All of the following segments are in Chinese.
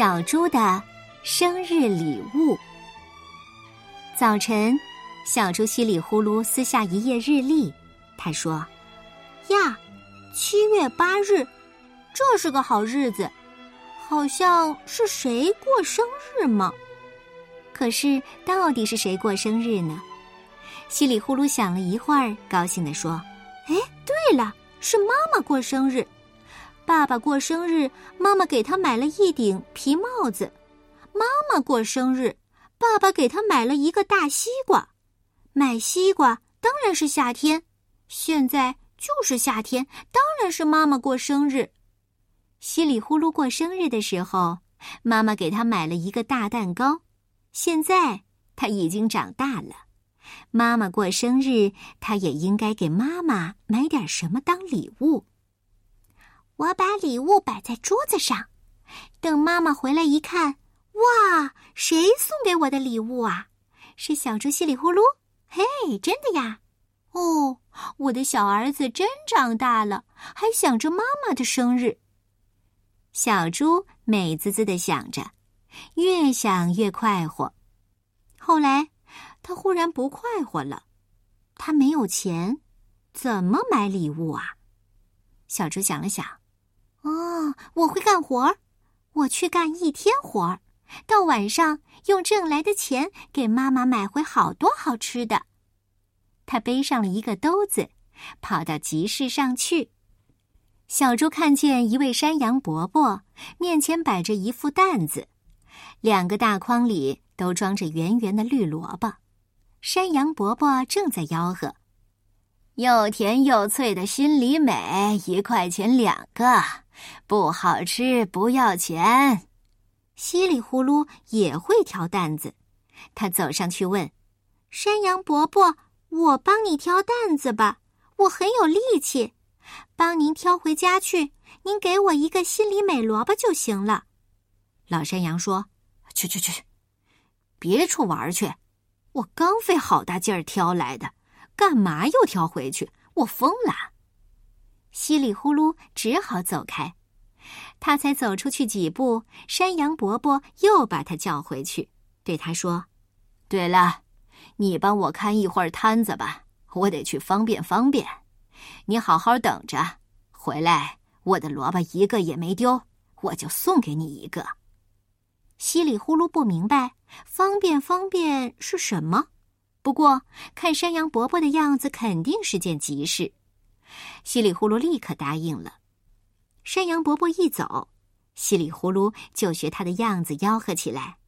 小猪的生日礼物。早晨，小猪稀里呼噜撕下一页日历，他说：“呀，七月八日，这是个好日子，好像是谁过生日吗？可是到底是谁过生日呢？”稀里呼噜想了一会儿，高兴地说：“哎，对了，是妈妈过生日。爸爸过生日，妈妈给他买了一顶皮帽子。妈妈过生日，爸爸给他买了一个大西瓜。买西瓜当然是夏天，现在就是夏天，当然是妈妈过生日。稀里呼噜过生日的时候，妈妈给他买了一个大蛋糕。现在他已经长大了。”妈妈过生日，他也应该给妈妈买点什么当礼物。我把礼物摆在桌子上，等妈妈回来一看，哇，谁送给我的礼物啊？是小猪稀里呼噜。嘿，真的呀！哦，我的小儿子真长大了，还想着妈妈的生日。小猪美滋滋的想着，越想越快活。后来。他忽然不快活了，他没有钱，怎么买礼物啊？小猪想了想，哦，我会干活儿，我去干一天活儿，到晚上用挣来的钱给妈妈买回好多好吃的。他背上了一个兜子，跑到集市上去。小猪看见一位山羊伯伯面前摆着一副担子，两个大筐里都装着圆圆的绿萝卜。山羊伯伯正在吆喝：“又甜又脆的心里美，一块钱两个，不好吃不要钱。”稀里呼噜也会挑担子，他走上去问：“山羊伯伯，我帮你挑担子吧，我很有力气，帮您挑回家去。您给我一个心里美萝卜就行了。”老山羊说：“去去去，别处玩去。”我刚费好大劲儿挑来的，干嘛又挑回去？我疯了！稀里呼噜只好走开。他才走出去几步，山羊伯伯又把他叫回去，对他说：“对了，你帮我看一会儿摊子吧，我得去方便方便。你好好等着，回来我的萝卜一个也没丢，我就送给你一个。”稀里呼噜不明白，方便方便是什么？不过看山羊伯伯的样子，肯定是件急事。稀里呼噜立刻答应了。山羊伯伯一走，稀里呼噜就学他的样子吆喝起来：“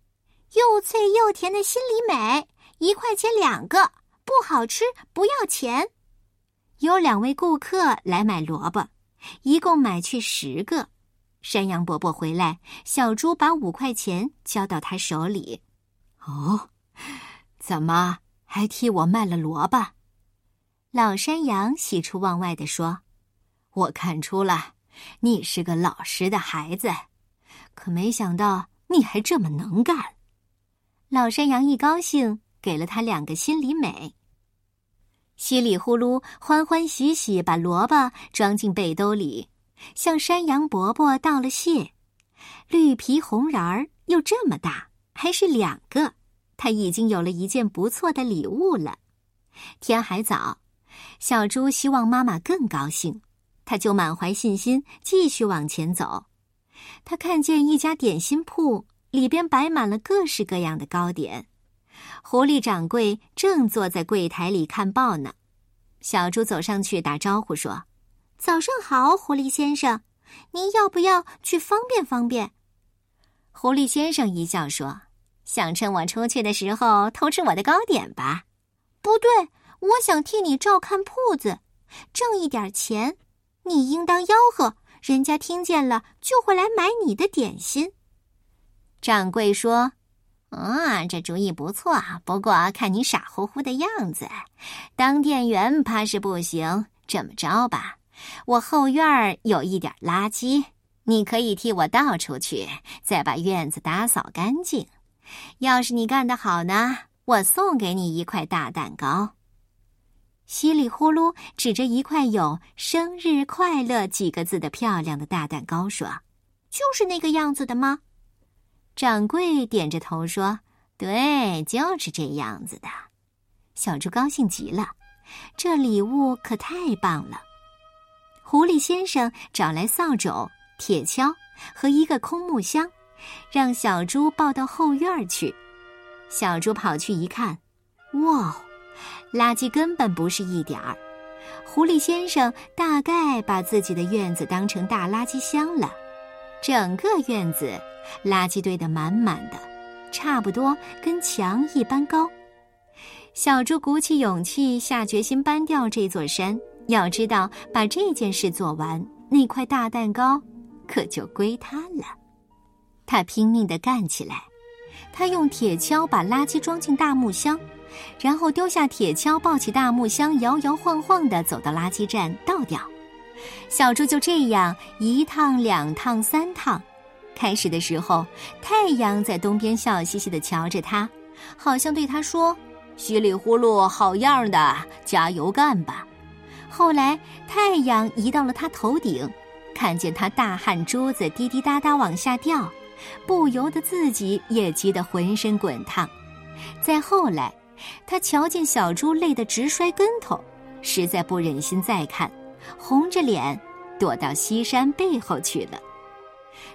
又脆又甜的心里美，一块钱两个，不好吃不要钱。”有两位顾客来买萝卜，一共买去十个。山羊伯伯回来，小猪把五块钱交到他手里。哦，怎么还替我卖了萝卜？老山羊喜出望外地说：“我看出了，你是个老实的孩子，可没想到你还这么能干。”老山羊一高兴，给了他两个心里美。稀里呼噜，欢欢喜喜把萝卜装进背兜里。向山羊伯伯道了谢，绿皮红瓤儿又这么大，还是两个，他已经有了一件不错的礼物了。天还早，小猪希望妈妈更高兴，他就满怀信心继续往前走。他看见一家点心铺，里边摆满了各式各样的糕点，狐狸掌柜正坐在柜台里看报呢。小猪走上去打招呼说。早上好，狐狸先生，您要不要去方便方便？狐狸先生一笑说：“想趁我出去的时候偷吃我的糕点吧？”不对，我想替你照看铺子，挣一点钱。你应当吆喝，人家听见了就会来买你的点心。掌柜说：“啊，这主意不错，不过看你傻乎乎的样子，当店员怕是不行。这么着吧。”我后院儿有一点垃圾，你可以替我倒出去，再把院子打扫干净。要是你干得好呢，我送给你一块大蛋糕。稀里呼噜指着一块有“生日快乐”几个字的漂亮的大蛋糕说：“就是那个样子的吗？”掌柜点着头说：“对，就是这样子的。”小猪高兴极了，这礼物可太棒了。狐狸先生找来扫帚、铁锹和一个空木箱，让小猪抱到后院去。小猪跑去一看，哇，垃圾根本不是一点儿。狐狸先生大概把自己的院子当成大垃圾箱了，整个院子垃圾堆得满满的，差不多跟墙一般高。小猪鼓起勇气，下决心搬掉这座山。要知道，把这件事做完，那块大蛋糕可就归他了。他拼命地干起来，他用铁锹把垃圾装进大木箱，然后丢下铁锹，抱起大木箱，摇摇晃晃地走到垃圾站倒掉。小猪就这样一趟、两趟、三趟。开始的时候，太阳在东边笑嘻嘻地瞧着他，好像对他说：“稀里呼噜，好样的，加油干吧。”后来，太阳移到了他头顶，看见他大汗珠子滴滴答答往下掉，不由得自己也急得浑身滚烫。再后来，他瞧见小猪累得直摔跟头，实在不忍心再看，红着脸躲到西山背后去了。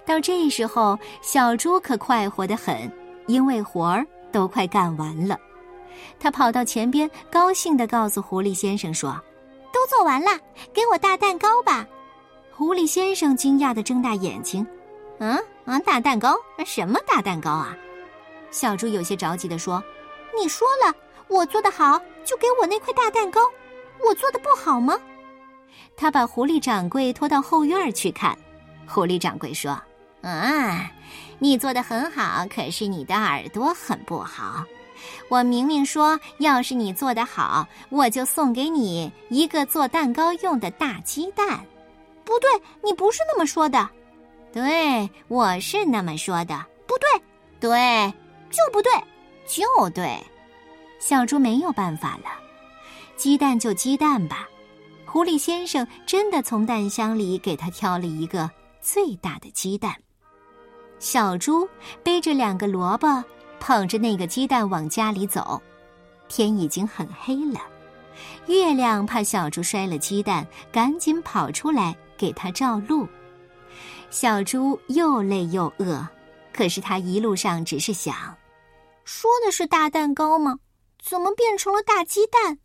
到这时候，小猪可快活得很，因为活儿都快干完了。他跑到前边，高兴地告诉狐狸先生说。都做完了，给我大蛋糕吧！狐狸先生惊讶的睁大眼睛，“嗯啊，大蛋糕？什么大蛋糕啊？”小猪有些着急的说：“你说了，我做的好，就给我那块大蛋糕。我做的不好吗？”他把狐狸掌柜拖到后院去看。狐狸掌柜说：“啊，你做的很好，可是你的耳朵很不好。”我明明说，要是你做的好，我就送给你一个做蛋糕用的大鸡蛋。不对，你不是那么说的。对，我是那么说的。不对，对，就不对，就对。小猪没有办法了，鸡蛋就鸡蛋吧。狐狸先生真的从蛋箱里给他挑了一个最大的鸡蛋。小猪背着两个萝卜。捧着那个鸡蛋往家里走，天已经很黑了。月亮怕小猪摔了鸡蛋，赶紧跑出来给他照路。小猪又累又饿，可是他一路上只是想：说的是大蛋糕吗？怎么变成了大鸡蛋？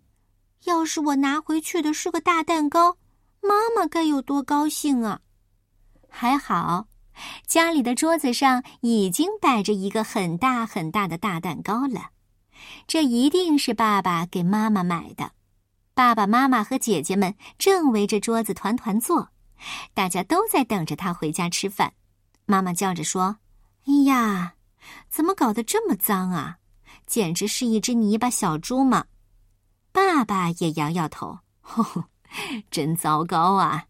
要是我拿回去的是个大蛋糕，妈妈该有多高兴啊！还好。家里的桌子上已经摆着一个很大很大的大蛋糕了，这一定是爸爸给妈妈买的。爸爸妈妈和姐姐们正围着桌子团团坐，大家都在等着他回家吃饭。妈妈叫着说：“哎呀，怎么搞得这么脏啊？简直是一只泥巴小猪嘛！”爸爸也摇摇头：“真糟糕啊！”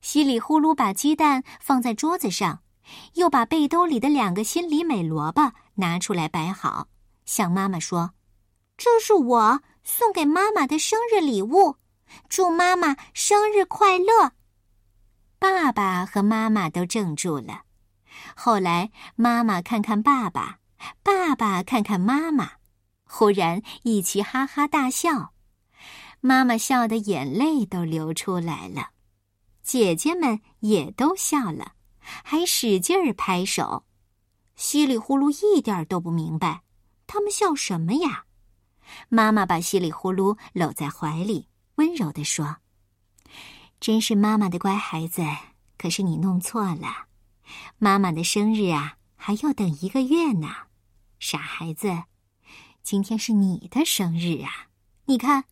稀里呼噜把鸡蛋放在桌子上，又把背兜里的两个心里美萝卜拿出来摆好，向妈妈说：“这是我送给妈妈的生日礼物，祝妈妈生日快乐。”爸爸和妈妈都怔住了。后来妈妈看看爸爸，爸爸看看妈妈，忽然一起哈哈大笑，妈妈笑得眼泪都流出来了。姐姐们也都笑了，还使劲儿拍手。稀里呼噜一点都不明白，他们笑什么呀？妈妈把稀里呼噜搂在怀里，温柔地说：“真是妈妈的乖孩子。可是你弄错了，妈妈的生日啊，还要等一个月呢。傻孩子，今天是你的生日啊！你看，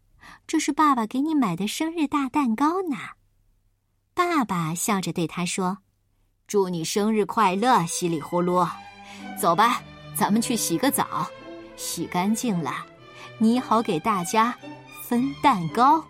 这是爸爸给你买的生日大蛋糕呢。”爸爸笑着对他说：“祝你生日快乐，稀里呼噜。走吧，咱们去洗个澡，洗干净了，你好给大家分蛋糕。”